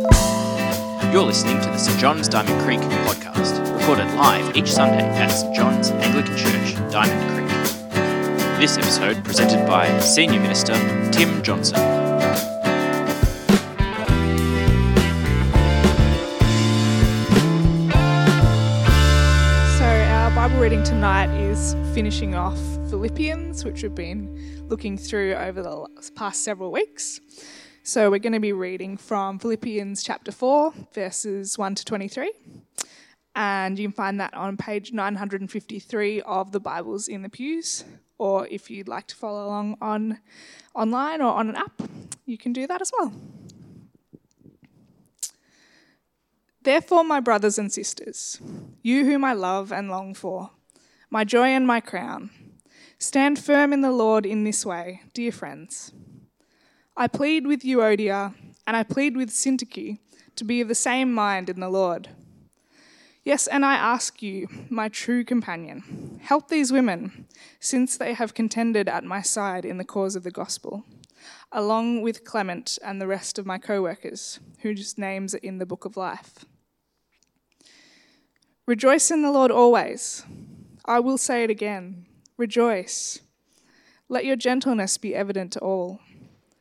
You're listening to the St John's Diamond Creek podcast, recorded live each Sunday at St John's Anglican Church, Diamond Creek. This episode presented by Senior Minister Tim Johnson. So, our Bible reading tonight is finishing off Philippians, which we've been looking through over the past several weeks. So, we're going to be reading from Philippians chapter 4, verses 1 to 23. And you can find that on page 953 of the Bibles in the pews. Or if you'd like to follow along on online or on an app, you can do that as well. Therefore, my brothers and sisters, you whom I love and long for, my joy and my crown, stand firm in the Lord in this way, dear friends. I plead with Euodia and I plead with Syntyche to be of the same mind in the Lord. Yes, and I ask you, my true companion, help these women, since they have contended at my side in the cause of the gospel, along with Clement and the rest of my co workers, whose names are in the book of life. Rejoice in the Lord always. I will say it again rejoice. Let your gentleness be evident to all.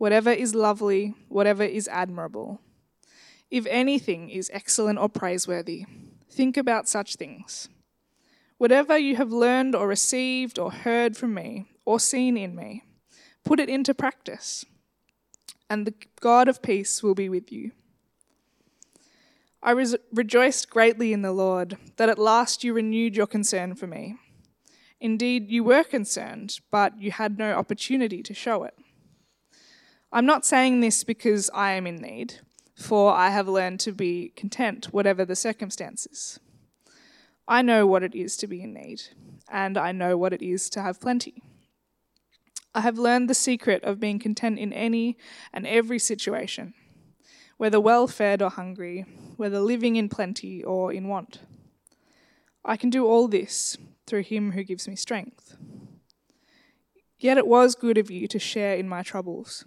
whatever is lovely, whatever is admirable, if anything is excellent or praiseworthy, think about such things. Whatever you have learned or received or heard from me or seen in me, put it into practice, and the God of peace will be with you. I re- rejoiced greatly in the Lord that at last you renewed your concern for me. Indeed, you were concerned, but you had no opportunity to show it. I'm not saying this because I am in need, for I have learned to be content, whatever the circumstances. I know what it is to be in need, and I know what it is to have plenty. I have learned the secret of being content in any and every situation whether well fed or hungry, whether living in plenty or in want. I can do all this through him who gives me strength. Yet it was good of you to share in my troubles.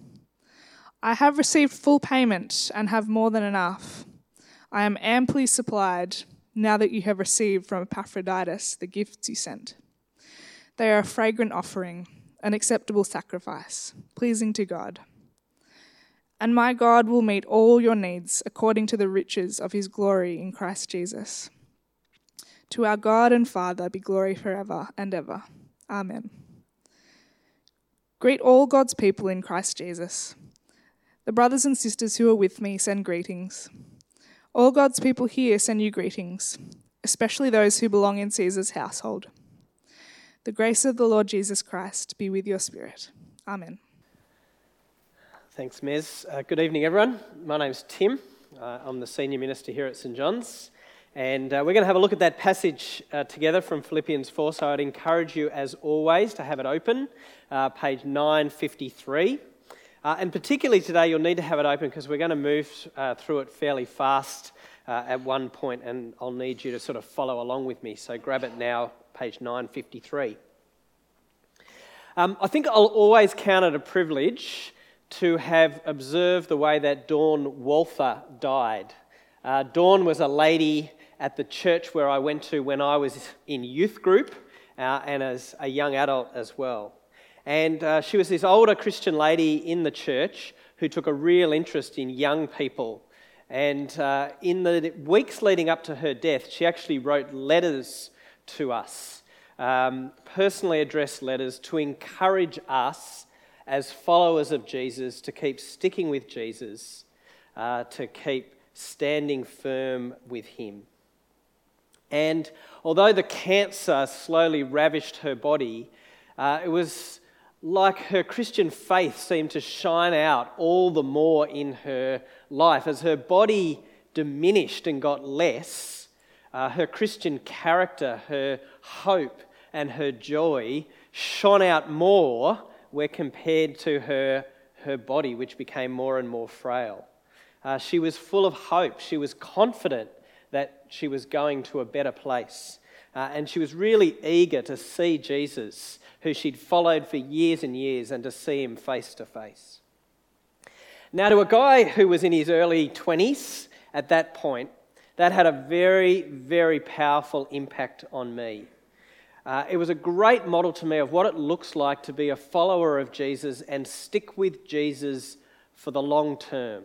I have received full payment and have more than enough. I am amply supplied now that you have received from Epaphroditus the gifts you sent. They are a fragrant offering, an acceptable sacrifice, pleasing to God. And my God will meet all your needs according to the riches of his glory in Christ Jesus. To our God and Father be glory forever and ever. Amen. Greet all God's people in Christ Jesus. The brothers and sisters who are with me send greetings. All God's people here send you greetings, especially those who belong in Caesar's household. The grace of the Lord Jesus Christ be with your spirit. Amen. Thanks, Mez. Uh, good evening, everyone. My name's Tim. Uh, I'm the senior minister here at St John's. And uh, we're going to have a look at that passage uh, together from Philippians 4. So I'd encourage you, as always, to have it open, uh, page 953. Uh, and particularly today, you'll need to have it open because we're going to move through it fairly fast at one point, and I'll need you to sort of follow along with me. So grab it now, page 953. Um, I think I'll always count it a privilege to have observed the way that Dawn Walther died. Uh, Dawn was a lady at the church where I went to when I was in youth group uh, and as a young adult as well. And uh, she was this older Christian lady in the church who took a real interest in young people And uh, in the weeks leading up to her death, she actually wrote letters to us, um, personally addressed letters to encourage us as followers of Jesus to keep sticking with Jesus, uh, to keep standing firm with Him. And although the cancer slowly ravished her body, uh, it was like her Christian faith seemed to shine out all the more in her life. As her body diminished and got less, uh, her Christian character, her hope, and her joy shone out more where compared to her, her body, which became more and more frail. Uh, she was full of hope. She was confident that she was going to a better place. Uh, and she was really eager to see Jesus who she'd followed for years and years and to see him face to face. Now, to a guy who was in his early 20s at that point, that had a very, very powerful impact on me. Uh, it was a great model to me of what it looks like to be a follower of Jesus and stick with Jesus for the long term,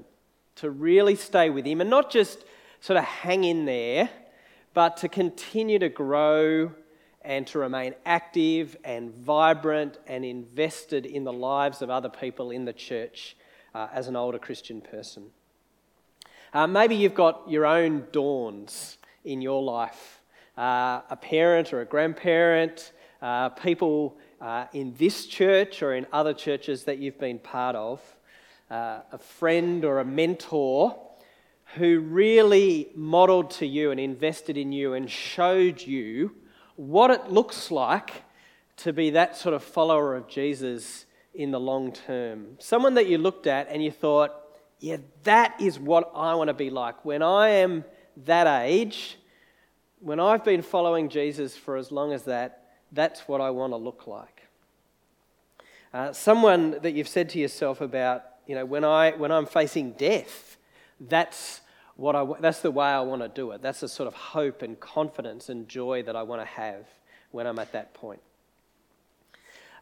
to really stay with him and not just sort of hang in there, but to continue to grow and to remain active and vibrant and invested in the lives of other people in the church uh, as an older Christian person. Uh, maybe you've got your own dawns in your life uh, a parent or a grandparent, uh, people uh, in this church or in other churches that you've been part of, uh, a friend or a mentor who really modeled to you and invested in you and showed you what it looks like to be that sort of follower of Jesus in the long term. Someone that you looked at and you thought, yeah, that is what I want to be like. When I am that age, when I've been following Jesus for as long as that, that's what I want to look like. Uh, someone that you've said to yourself about, you know, when, I, when I'm facing death, that's what I, that's the way I want to do it. That's the sort of hope and confidence and joy that I want to have when I'm at that point.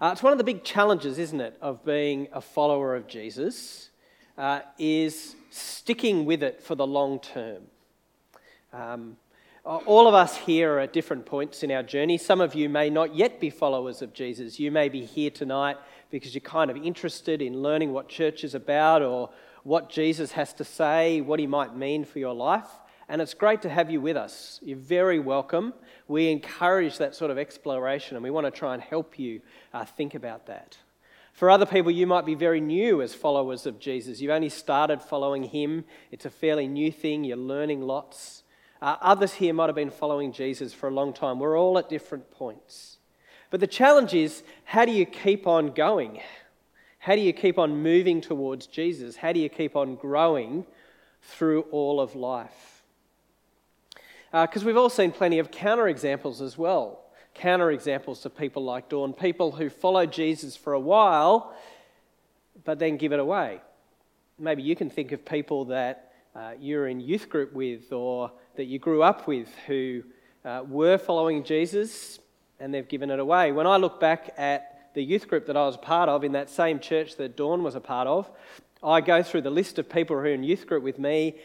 Uh, it's one of the big challenges, isn't it, of being a follower of Jesus, uh, is sticking with it for the long term. Um, all of us here are at different points in our journey. Some of you may not yet be followers of Jesus. You may be here tonight because you're kind of interested in learning what church is about or what Jesus has to say, what he might mean for your life. And it's great to have you with us. You're very welcome. We encourage that sort of exploration and we want to try and help you uh, think about that. For other people, you might be very new as followers of Jesus. You've only started following him, it's a fairly new thing, you're learning lots. Uh, others here might have been following Jesus for a long time. We're all at different points. But the challenge is how do you keep on going? How do you keep on moving towards Jesus? How do you keep on growing through all of life? Because uh, we've all seen plenty of counterexamples as well. Counterexamples to people like Dawn, people who follow Jesus for a while but then give it away. Maybe you can think of people that uh, you're in youth group with or that you grew up with who uh, were following Jesus and they've given it away. When I look back at the youth group that I was part of in that same church that Dawn was a part of, I go through the list of people who are in youth group with me,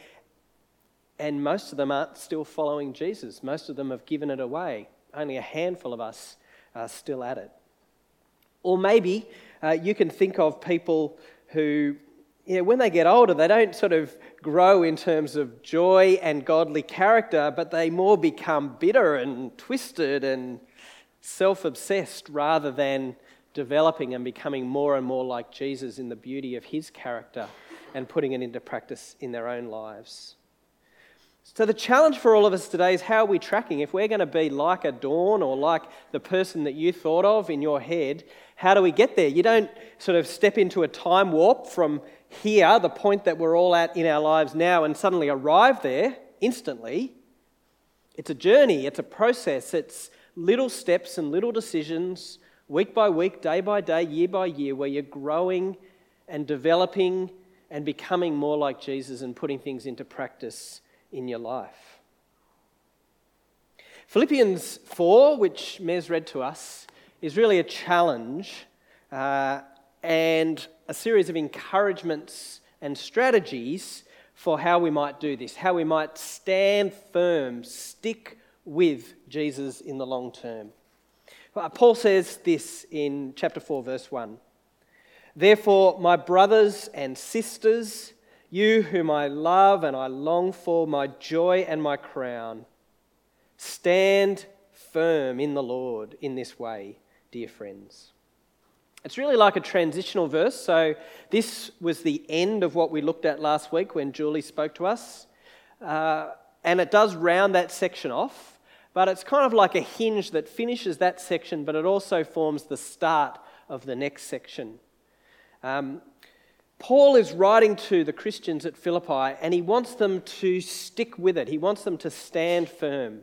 and most of them aren't still following Jesus. Most of them have given it away. Only a handful of us are still at it. Or maybe uh, you can think of people who, know, when they get older, they don't sort of grow in terms of joy and godly character, but they more become bitter and twisted and self obsessed rather than developing and becoming more and more like Jesus in the beauty of his character and putting it into practice in their own lives. So, the challenge for all of us today is how are we tracking? If we're going to be like a dawn or like the person that you thought of in your head, how do we get there? You don't sort of step into a time warp from here, the point that we're all at in our lives now, and suddenly arrive there instantly. It's a journey, it's a process, it's little steps and little decisions week by week, day by day, year by year, where you're growing and developing and becoming more like Jesus and putting things into practice in your life. Philippians 4, which Mez read to us, is really a challenge uh, and a series of encouragements and strategies for how we might do this, how we might stand firm, stick with Jesus in the long term. Paul says this in chapter 4, verse 1. Therefore, my brothers and sisters, you whom I love and I long for, my joy and my crown, stand firm in the Lord in this way, dear friends. It's really like a transitional verse. So, this was the end of what we looked at last week when Julie spoke to us. Uh, and it does round that section off, but it's kind of like a hinge that finishes that section, but it also forms the start of the next section. Um, Paul is writing to the Christians at Philippi and he wants them to stick with it, he wants them to stand firm.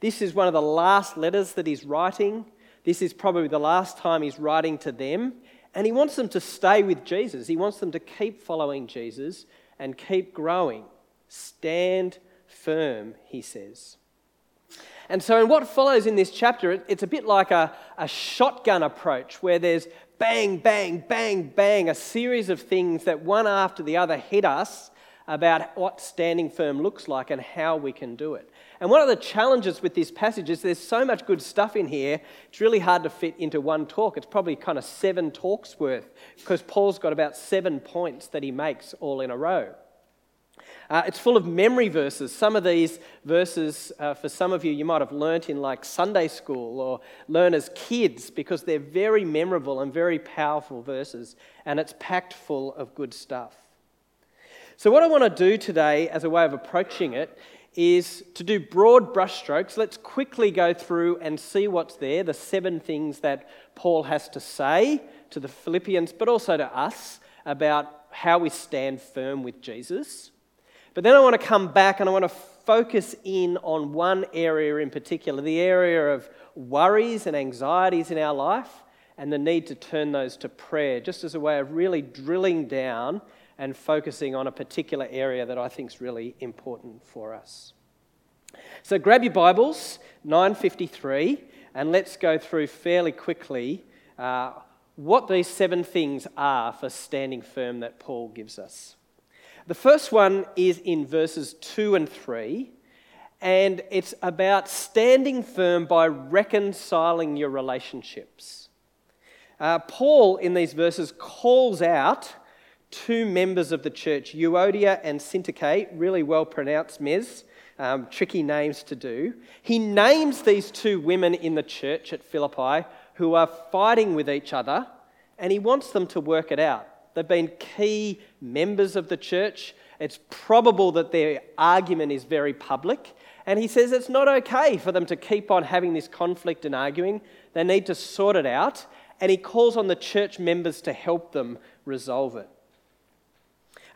This is one of the last letters that he's writing. This is probably the last time he's writing to them. And he wants them to stay with Jesus. He wants them to keep following Jesus and keep growing. Stand firm, he says. And so, in what follows in this chapter, it's a bit like a, a shotgun approach where there's bang, bang, bang, bang, a series of things that one after the other hit us about what standing firm looks like and how we can do it. And one of the challenges with this passage is there's so much good stuff in here, it's really hard to fit into one talk. It's probably kind of seven talks worth because Paul's got about seven points that he makes all in a row. Uh, it's full of memory verses. Some of these verses, uh, for some of you, you might have learnt in like Sunday school or learn as kids because they're very memorable and very powerful verses, and it's packed full of good stuff. So, what I want to do today as a way of approaching it is to do broad brushstrokes. Let's quickly go through and see what's there the seven things that Paul has to say to the Philippians, but also to us about how we stand firm with Jesus. But then I want to come back and I want to focus in on one area in particular the area of worries and anxieties in our life and the need to turn those to prayer, just as a way of really drilling down and focusing on a particular area that I think is really important for us. So grab your Bibles, 953, and let's go through fairly quickly uh, what these seven things are for standing firm that Paul gives us. The first one is in verses 2 and 3, and it's about standing firm by reconciling your relationships. Uh, Paul, in these verses, calls out two members of the church, Euodia and Syntyche, really well pronounced, Mez, um, tricky names to do. He names these two women in the church at Philippi who are fighting with each other, and he wants them to work it out. They've been key members of the church. It's probable that their argument is very public. And he says it's not okay for them to keep on having this conflict and arguing. They need to sort it out. And he calls on the church members to help them resolve it.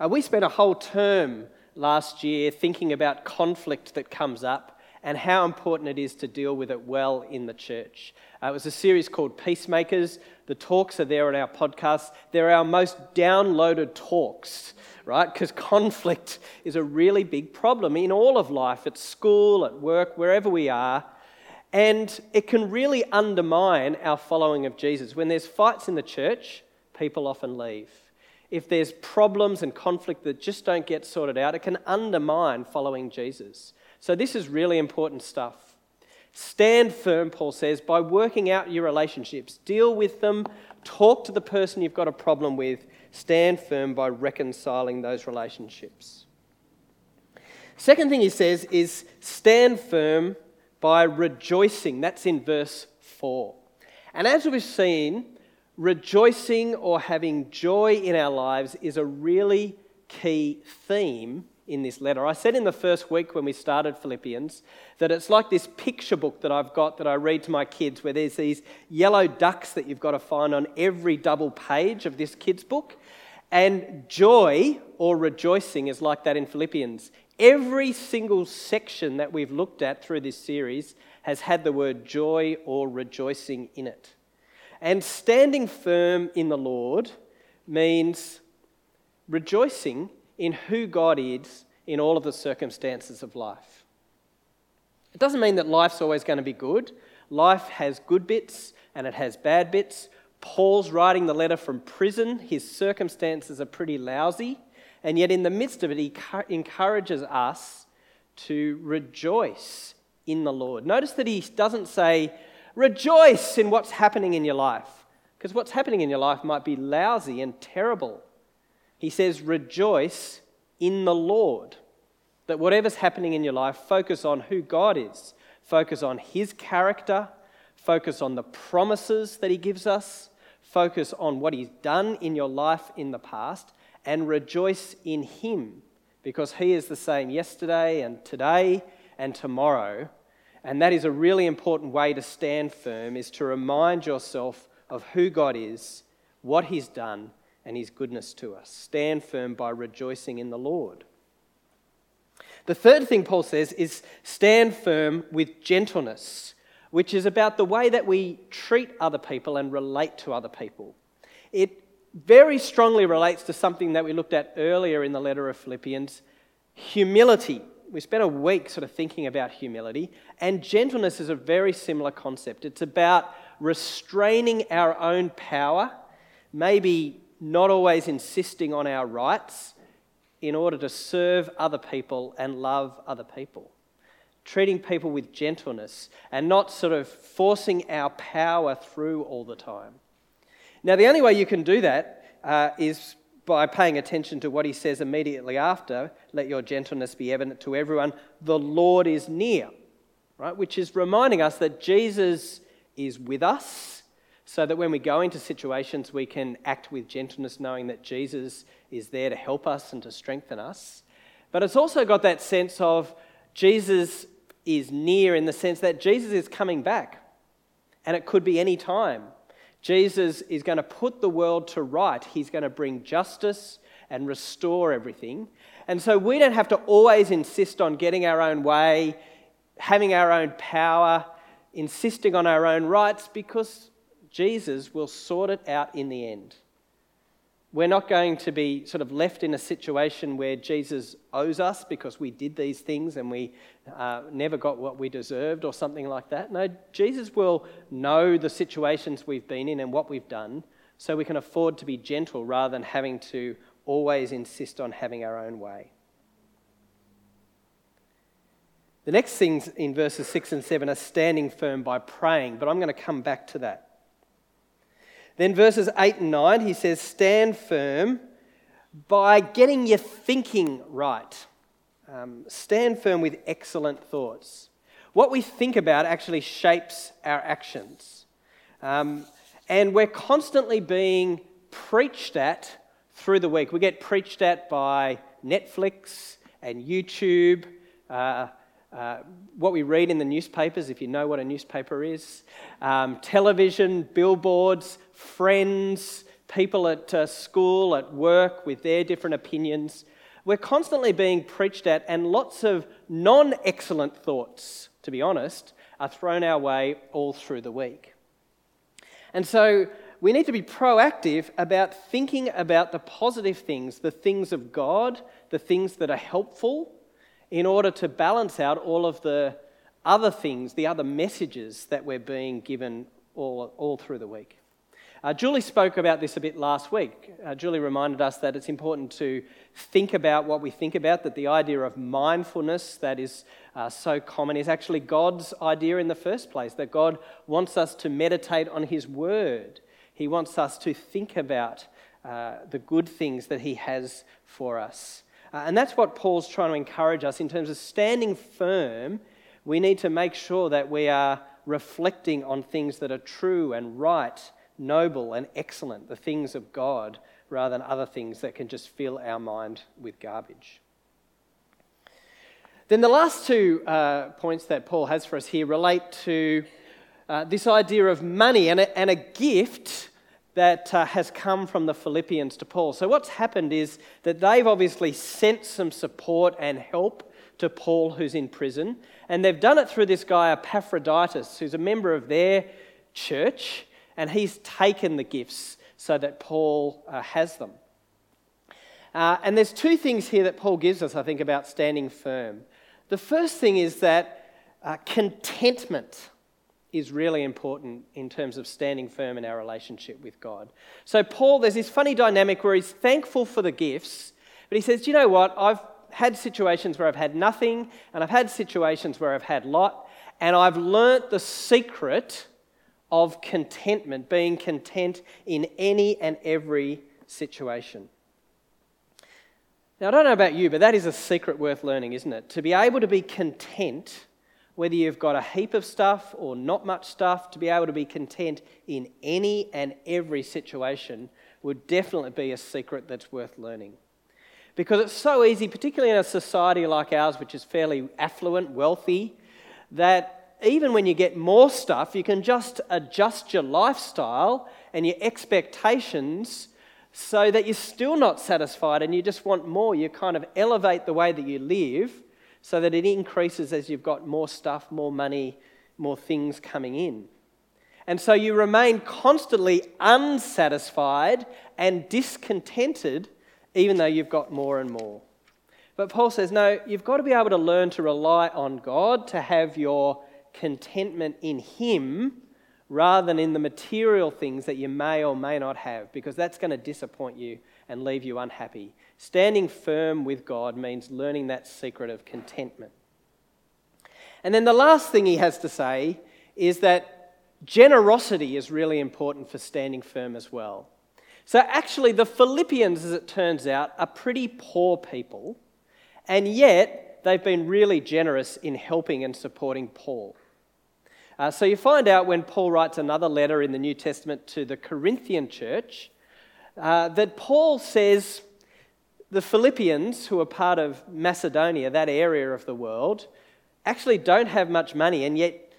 Uh, we spent a whole term last year thinking about conflict that comes up and how important it is to deal with it well in the church. Uh, it was a series called Peacemakers. The talks are there on our podcast. They're our most downloaded talks, right? Because conflict is a really big problem in all of life at school, at work, wherever we are. And it can really undermine our following of Jesus. When there's fights in the church, people often leave if there's problems and conflict that just don't get sorted out, it can undermine following Jesus. So, this is really important stuff. Stand firm, Paul says, by working out your relationships. Deal with them. Talk to the person you've got a problem with. Stand firm by reconciling those relationships. Second thing he says is stand firm by rejoicing. That's in verse 4. And as we've seen, rejoicing or having joy in our lives is a really key theme in this letter. I said in the first week when we started Philippians that it's like this picture book that I've got that I read to my kids, where there's these yellow ducks that you've got to find on every double page of this kids' book. And joy or rejoicing is like that in Philippians. Every single section that we've looked at through this series has had the word joy or rejoicing in it. And standing firm in the Lord means rejoicing in who God is in all of the circumstances of life. It doesn't mean that life's always going to be good. Life has good bits and it has bad bits. Paul's writing the letter from prison. His circumstances are pretty lousy. And yet, in the midst of it, he encourages us to rejoice in the Lord. Notice that he doesn't say, rejoice in what's happening in your life, because what's happening in your life might be lousy and terrible. He says, rejoice in the Lord. That whatever's happening in your life, focus on who God is, focus on his character, focus on the promises that he gives us, focus on what he's done in your life in the past, and rejoice in him because he is the same yesterday and today and tomorrow. And that is a really important way to stand firm is to remind yourself of who God is, what he's done, and his goodness to us. Stand firm by rejoicing in the Lord. The third thing Paul says is stand firm with gentleness, which is about the way that we treat other people and relate to other people. It very strongly relates to something that we looked at earlier in the letter of Philippians humility. We spent a week sort of thinking about humility, and gentleness is a very similar concept. It's about restraining our own power, maybe not always insisting on our rights in order to serve other people and love other people. Treating people with gentleness and not sort of forcing our power through all the time. Now, the only way you can do that uh, is by paying attention to what he says immediately after let your gentleness be evident to everyone. The Lord is near, right? Which is reminding us that Jesus is with us so that when we go into situations, we can act with gentleness, knowing that Jesus is there to help us and to strengthen us. But it's also got that sense of Jesus is near in the sense that Jesus is coming back, and it could be any time. Jesus is going to put the world to right. He's going to bring justice and restore everything. And so we don't have to always insist on getting our own way, having our own power, insisting on our own rights, because Jesus will sort it out in the end. We're not going to be sort of left in a situation where Jesus owes us because we did these things and we uh, never got what we deserved or something like that. No, Jesus will know the situations we've been in and what we've done so we can afford to be gentle rather than having to always insist on having our own way. The next things in verses 6 and 7 are standing firm by praying, but I'm going to come back to that. Then verses 8 and 9, he says, Stand firm by getting your thinking right. Um, stand firm with excellent thoughts. What we think about actually shapes our actions. Um, and we're constantly being preached at through the week. We get preached at by Netflix and YouTube. Uh, uh, what we read in the newspapers, if you know what a newspaper is, um, television, billboards, friends, people at uh, school, at work with their different opinions. We're constantly being preached at, and lots of non excellent thoughts, to be honest, are thrown our way all through the week. And so we need to be proactive about thinking about the positive things, the things of God, the things that are helpful in order to balance out all of the other things, the other messages that we're being given all, all through the week. Uh, Julie spoke about this a bit last week. Uh, Julie reminded us that it's important to think about what we think about, that the idea of mindfulness that is uh, so common is actually God's idea in the first place, that God wants us to meditate on His Word. He wants us to think about uh, the good things that He has for us. Uh, and that's what Paul's trying to encourage us in terms of standing firm. We need to make sure that we are reflecting on things that are true and right, noble and excellent, the things of God, rather than other things that can just fill our mind with garbage. Then the last two uh, points that Paul has for us here relate to uh, this idea of money and a, and a gift that uh, has come from the Philippians to Paul. So, what's happened is that they've obviously sent some support and help to Paul, who's in prison, and they've done it through this guy, Epaphroditus, who's a member of their church, and he's taken the gifts so that Paul uh, has them. Uh, and there's two things here that Paul gives us, I think, about standing firm. The first thing is that uh, contentment is really important in terms of standing firm in our relationship with God. So, Paul, there's this funny dynamic where he's thankful for the gifts, But he says, Do you know what? I've had situations where I've had nothing, and I've had situations where I've had lot, and I've learnt the secret of contentment, being content in any and every situation. Now, I don't know about you, but that is a secret worth learning, isn't it? To be able to be content, whether you've got a heap of stuff or not much stuff, to be able to be content in any and every situation would definitely be a secret that's worth learning. Because it's so easy, particularly in a society like ours, which is fairly affluent, wealthy, that even when you get more stuff, you can just adjust your lifestyle and your expectations so that you're still not satisfied and you just want more. You kind of elevate the way that you live so that it increases as you've got more stuff, more money, more things coming in. And so you remain constantly unsatisfied and discontented even though you've got more and more. But Paul says, no, you've got to be able to learn to rely on God, to have your contentment in Him rather than in the material things that you may or may not have, because that's going to disappoint you and leave you unhappy. Standing firm with God means learning that secret of contentment. And then the last thing he has to say is that generosity is really important for standing firm as well. So, actually, the Philippians, as it turns out, are pretty poor people, and yet they've been really generous in helping and supporting Paul. Uh, so, you find out when Paul writes another letter in the New Testament to the Corinthian church uh, that Paul says the Philippians, who are part of Macedonia, that area of the world, actually don't have much money, and yet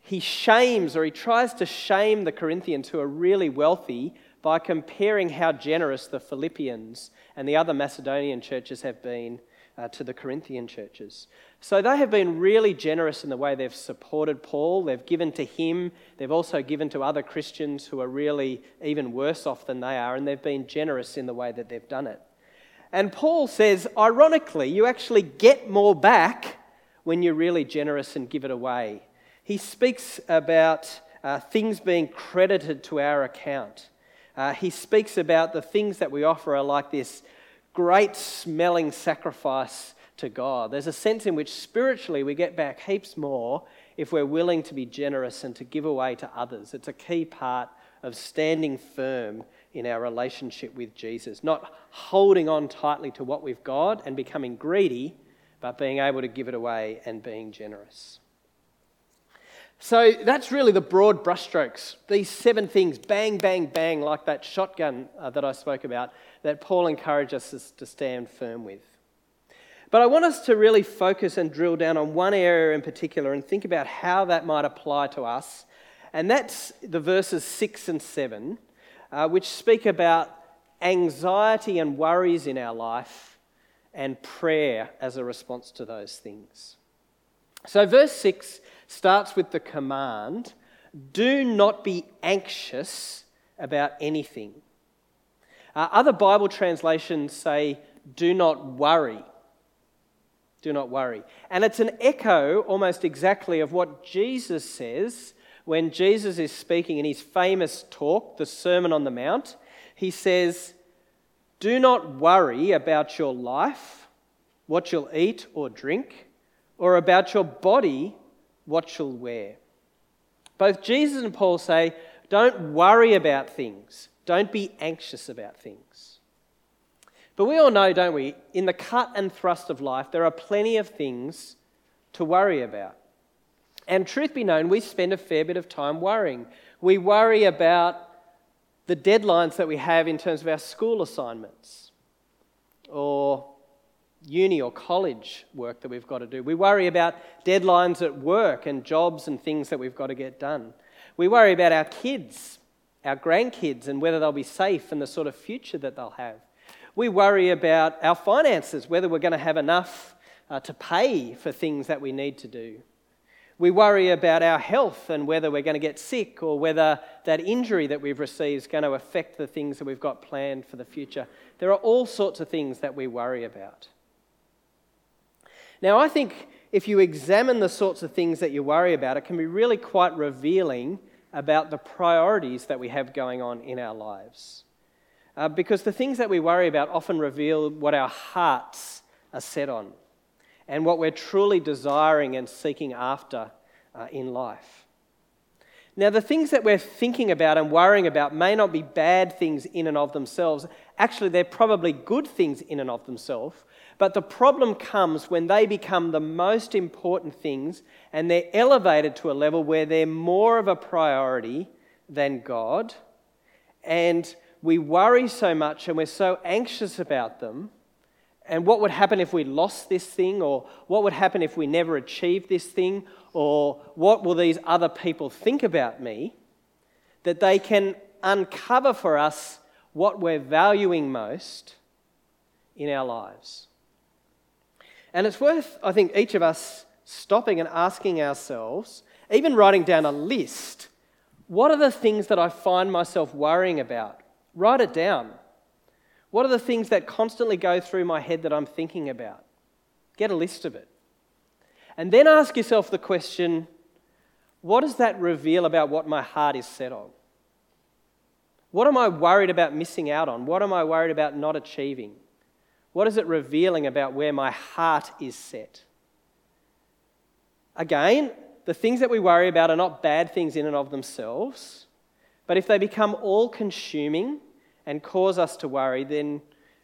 he shames or he tries to shame the Corinthians, who are really wealthy, by comparing how generous the Philippians and the other Macedonian churches have been uh, to the Corinthian churches. So they have been really generous in the way they've supported Paul, they've given to him, they've also given to other Christians who are really even worse off than they are, and they've been generous in the way that they've done it. And Paul says, ironically, you actually get more back when you're really generous and give it away. He speaks about uh, things being credited to our account. Uh, he speaks about the things that we offer are like this great smelling sacrifice to God. There's a sense in which spiritually we get back heaps more if we're willing to be generous and to give away to others. It's a key part of standing firm in our relationship with Jesus, not holding on tightly to what we've got and becoming greedy, but being able to give it away and being generous. So that's really the broad brushstrokes. These seven things, bang, bang, bang, like that shotgun uh, that I spoke about, that Paul encourages us to stand firm with. But I want us to really focus and drill down on one area in particular and think about how that might apply to us. And that's the verses 6 and 7, uh, which speak about anxiety and worries in our life and prayer as a response to those things. So, verse 6 starts with the command do not be anxious about anything. Uh, other Bible translations say, do not worry. Do not worry. And it's an echo almost exactly of what Jesus says when Jesus is speaking in his famous talk, the Sermon on the Mount. He says, Do not worry about your life, what you'll eat or drink, or about your body, what you'll wear. Both Jesus and Paul say, don't worry about things, don't be anxious about things. But we all know, don't we, in the cut and thrust of life, there are plenty of things to worry about. And truth be known, we spend a fair bit of time worrying. We worry about the deadlines that we have in terms of our school assignments or uni or college work that we've got to do. We worry about deadlines at work and jobs and things that we've got to get done. We worry about our kids, our grandkids, and whether they'll be safe and the sort of future that they'll have. We worry about our finances, whether we're going to have enough uh, to pay for things that we need to do. We worry about our health and whether we're going to get sick or whether that injury that we've received is going to affect the things that we've got planned for the future. There are all sorts of things that we worry about. Now, I think if you examine the sorts of things that you worry about, it can be really quite revealing about the priorities that we have going on in our lives. uh, because the things that we worry about often reveal what our hearts are set on and what we're truly desiring and seeking after uh, in life. Now, the things that we're thinking about and worrying about may not be bad things in and of themselves. Actually, they're probably good things in and of themselves. But the problem comes when they become the most important things and they're elevated to a level where they're more of a priority than God. And we worry so much and we're so anxious about them. And what would happen if we lost this thing? Or what would happen if we never achieved this thing? Or what will these other people think about me? That they can uncover for us what we're valuing most in our lives. And it's worth, I think, each of us stopping and asking ourselves, even writing down a list what are the things that I find myself worrying about? Write it down. What are the things that constantly go through my head that I'm thinking about? Get a list of it. And then ask yourself the question what does that reveal about what my heart is set on? What am I worried about missing out on? What am I worried about not achieving? What is it revealing about where my heart is set? Again, the things that we worry about are not bad things in and of themselves, but if they become all consuming and cause us to worry, then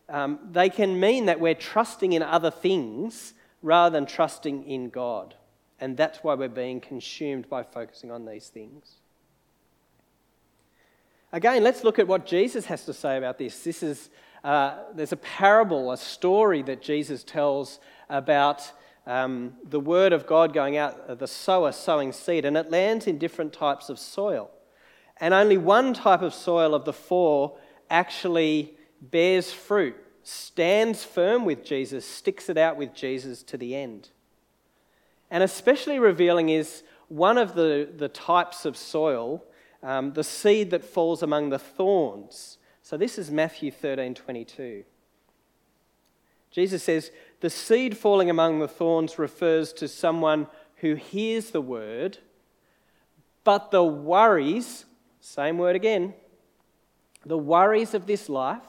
um, they can mean that we're trusting in other things rather than trusting in God. And that's why we're being consumed by focusing on these things. Again, let's look at what Jesus has to say about this. This is uh, there's a parable, a story that Jesus tells about um, the word of God going out, uh, the sower sowing seed, and it lands in different types of soil. And only one type of soil of the four actually bears fruit, stands firm with Jesus, sticks it out with Jesus to the end. And especially revealing is one of the, the types of soil, um, the seed that falls among the thorns. So this is Matthew 13 22. Jesus says, The seed falling among the thorns refers to someone who hears the word, but the worries, same word again, the worries of this life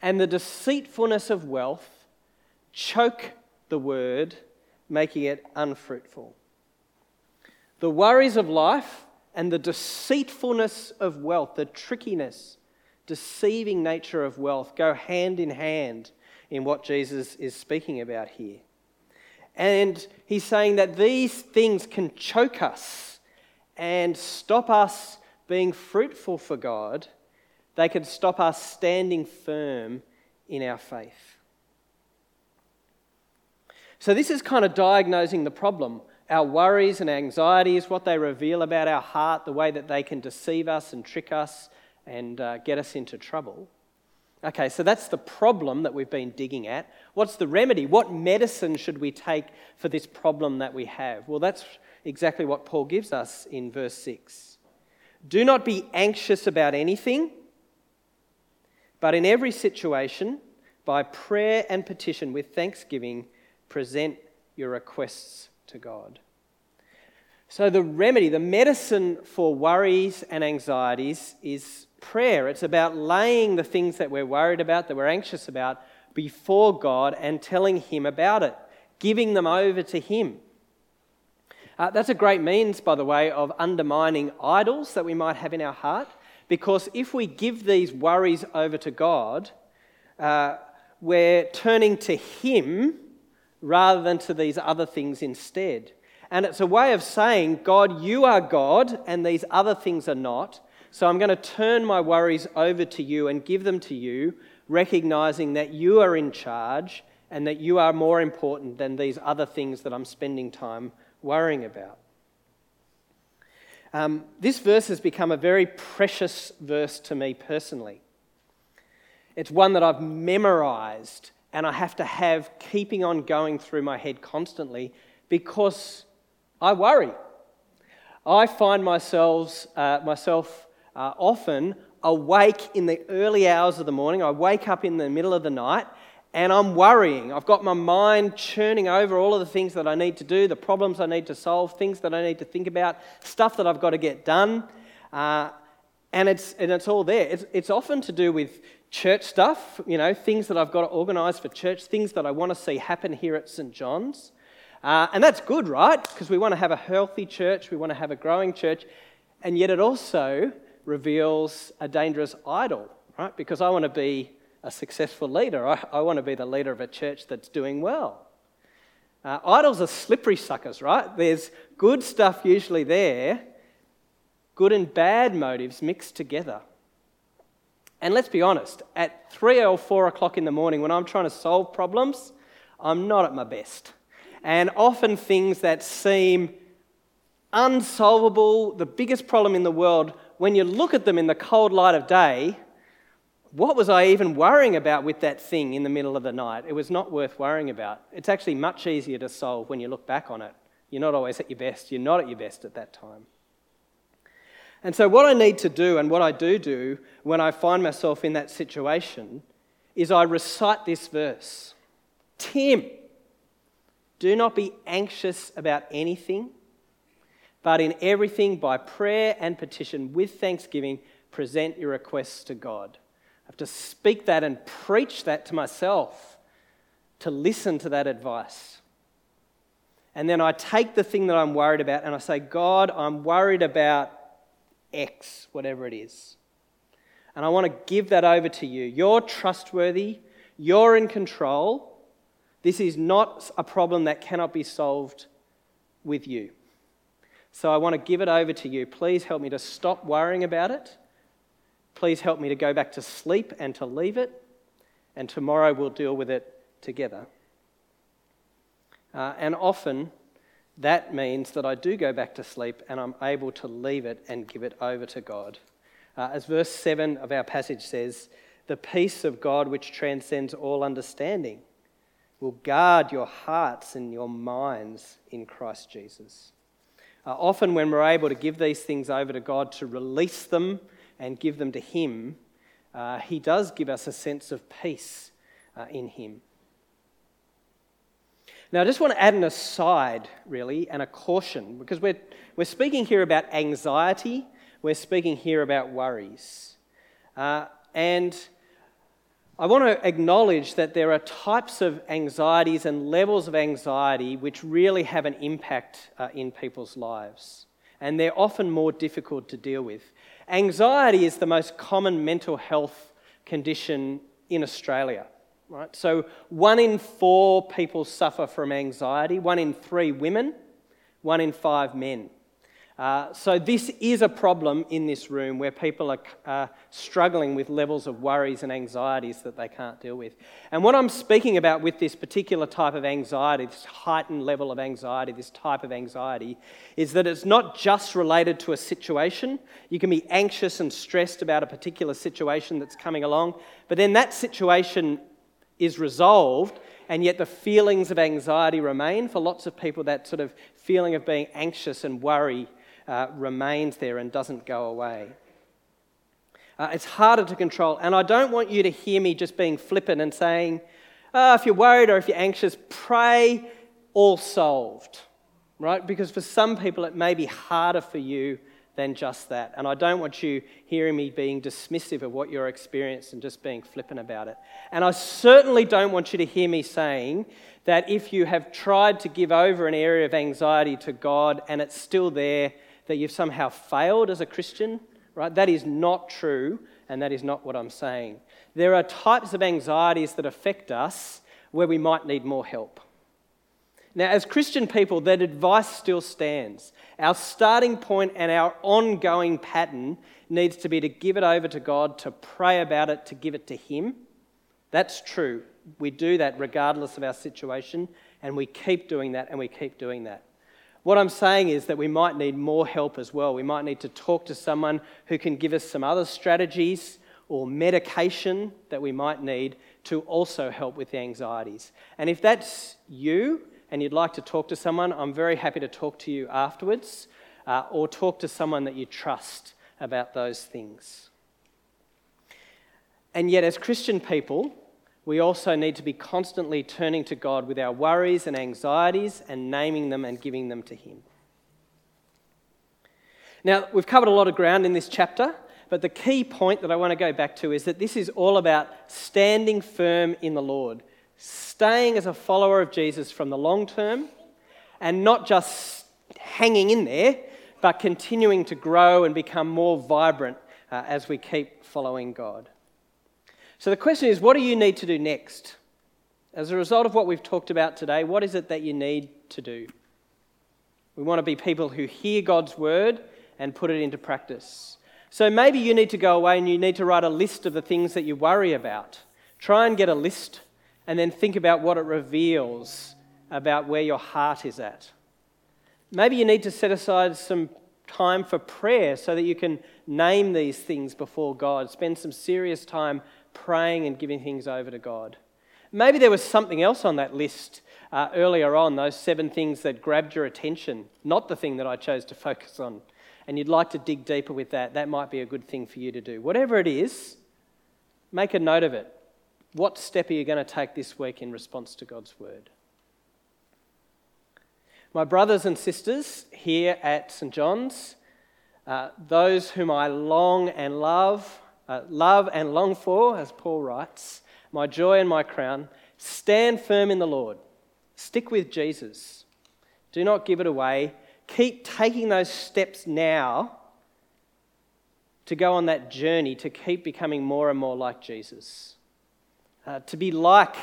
and the deceitfulness of wealth choke the word, making it unfruitful. The worries of life and the deceitfulness of wealth, the trickiness, deceiving nature of wealth, go hand in hand in what Jesus is speaking about here. And he's saying that these things can choke us and stop us being fruitful for God. They can stop us standing firm in our faith. So, this is kind of diagnosing the problem. Our worries and anxieties, what they reveal about our heart, the way that they can deceive us and trick us and uh, get us into trouble. Okay, so that's the problem that we've been digging at. What's the remedy? What medicine should we take for this problem that we have? Well, that's exactly what Paul gives us in verse 6. Do not be anxious about anything, but in every situation, by prayer and petition with thanksgiving, present your requests to God. So, the remedy, the medicine for worries and anxieties is prayer. It's about laying the things that we're worried about, that we're anxious about, before God and telling Him about it, giving them over to Him. Uh, that's a great means, by the way, of undermining idols that we might have in our heart, because if we give these worries over to God, uh, we're turning to Him rather than to these other things instead. And it's a way of saying, God, you are God, and these other things are not. So I'm going to turn my worries over to you and give them to you, recognizing that you are in charge and that you are more important than these other things that I'm spending time worrying about. Um, this verse has become a very precious verse to me personally. It's one that I've memorized and I have to have keeping on going through my head constantly because I worry. I find myself, uh, myself uh, often awake in the early hours of the morning. I wake up in the middle of the night and I'm worrying. I've got my mind churning over all of the things that I need to do, the problems I need to solve, things that I need to think about, stuff that I've got to get done. Uh, And it's, and it's all there. It's, it's often to do with church stuff, you know, things that I've got to organise for church, things that I want to see happen here at St. John's. Uh, and that's good, right? Because we want to have a healthy church, we want to have a growing church. And yet it also reveals a dangerous idol, right? Because I want to be a successful leader, I, I want to be the leader of a church that's doing well. Uh, idols are slippery suckers, right? There's good stuff usually there, good and bad motives mixed together. And let's be honest, at 3 or 4 o'clock in the morning when I'm trying to solve problems, I'm not at my best. And often things that seem unsolvable, the biggest problem in the world, when you look at them in the cold light of day, what was I even worrying about with that thing in the middle of the night? It was not worth worrying about. It's actually much easier to solve when you look back on it. You're not always at your best. You're not at your best at that time. And so, what I need to do, and what I do do when I find myself in that situation, is I recite this verse Tim, do not be anxious about anything, but in everything, by prayer and petition, with thanksgiving, present your requests to God. I have to speak that and preach that to myself, to listen to that advice. And then I take the thing that I'm worried about and I say, God, I'm worried about X, whatever it is. And I want to give that over to you. You're trustworthy, you're in control. This is not a problem that cannot be solved with you. So I want to give it over to you. Please help me to stop worrying about it Please help me to go back to sleep and to leave it, and tomorrow we'll deal with it together. Uh, and often that means that I do go back to sleep and I'm able to leave it and give it over to God. Uh, as verse 7 of our passage says, the peace of God which transcends all understanding will guard your hearts and your minds in Christ Jesus. Uh, often, when we're able to give these things over to God to release them and give them to Him, uh, He does give us a sense of peace uh, in Him. Now, I just want to add an aside, really, and a caution, because we're, we're speaking here about anxiety, we're speaking here about worries. Uh, and I want to acknowledge that there are types of anxieties and levels of anxiety which really have an impact uh, in people's lives. And they're often more difficult to deal with. Anxiety is the most common mental health condition in Australia. Right? So, one in four people suffer from anxiety, one in three women, one in five men. Uh, so, this is a problem in this room where people are uh, struggling with levels of worries and anxieties that they can't deal with. And what I'm speaking about with this particular type of anxiety, this heightened level of anxiety, this type of anxiety, is that it's not just related to a situation. You can be anxious and stressed about a particular situation that's coming along, but then that situation is resolved and yet the feelings of anxiety remain. For lots of people, that sort of feeling of being anxious and worry uh, remains there and doesn't go away. Uh, it's harder to control. And I don't want you to hear me just being flippant and saying, oh, if you're worried or if you're anxious, pray, all solved. Right? Because for some people, it may be harder for you than just that. And I don't want you hearing me being dismissive of what you're experiencing and just being flippant about it. And I certainly don't want you to hear me saying that if you have tried to give over an area of anxiety to God and it's still there, that you've somehow failed as a Christian, right? That is not true, and that is not what I'm saying. There are types of anxieties that affect us where we might need more help. Now, as Christian people, that advice still stands. Our starting point and our ongoing pattern needs to be to give it over to God, to pray about it, to give it to Him. That's true. We do that regardless of our situation, and we keep doing that and we keep doing that. What I'm saying is that we might need more help as well. We might need to talk to someone who can give us some other strategies or medication that we might need to also help with the anxieties. And if that's you and you'd like to talk to someone, I'm very happy to talk to you afterwards uh, or talk to someone that you trust about those things. And yet, as Christian people, we also need to be constantly turning to God with our worries and anxieties and naming them and giving them to Him. Now, we've covered a lot of ground in this chapter, But the key point that I want to go back to is that this is all about standing firm in the Lord, staying as a follower of Jesus from the long term, and not just hanging in there, but continuing to grow and become more vibrant uh, as we keep following God. So the question is what do you need to do next? As a result of what we've talked about today, what is it that you need to do? We want to be people who hear God's word and put it into practice. So maybe you need to go away and you need to write a list of the things that you worry about. Try and get a list and then think about what it reveals about where your heart is at. Maybe you need to set aside some time for prayer so that you can name these things before God. Spend some serious time praying and giving things over to God. Maybe there was something else on that list uh, earlier on, those seven things that grabbed your attention, not the thing that I chose to focus on. And you'd like to dig deeper with that. That might be a good thing for you to do. Whatever it is, make a note of it. What step are you going to take this week in response to God's word? My brothers and sisters here at St. John's, uh, those whom I long and love, uh, love and long for, as Paul writes, my joy and my crown, stand firm in the Lord. Stick with Jesus. Do not give it away. Keep taking those steps now to go on that journey to keep becoming more and more like Jesus. Uh, to be like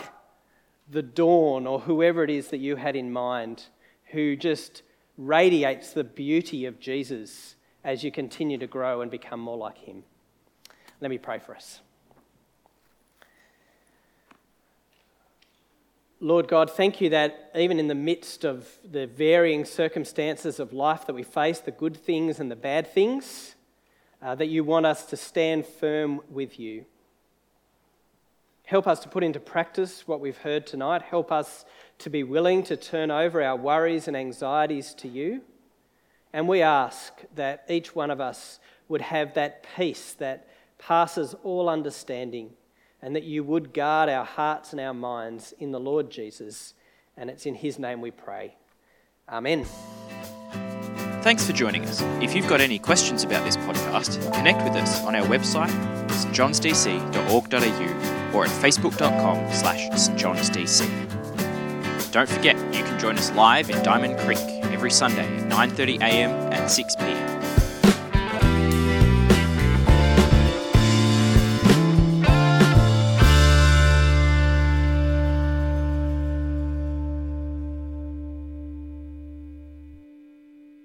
the dawn or whoever it is that you had in mind who just radiates the beauty of Jesus as you continue to grow and become more like him. Let me pray for us. Lord God, thank you that even in the midst of the varying circumstances of life that we face, the good things and the bad things, uh, that you want us to stand firm with you. Help us to put into practice what we've heard tonight. Help us to be willing to turn over our worries and anxieties to you. And we ask that each one of us would have that peace that passes all understanding, and that you would guard our hearts and our minds in the Lord Jesus. And it's in his name we pray. Amen. Thanks for joining us. If you've got any questions about this podcast, connect with us on our website, stjohnsdc.org.au or at facebook.com slash stjohnsdc. Don't forget, you can join us live in Diamond Creek every Sunday at 9.30am and 6pm.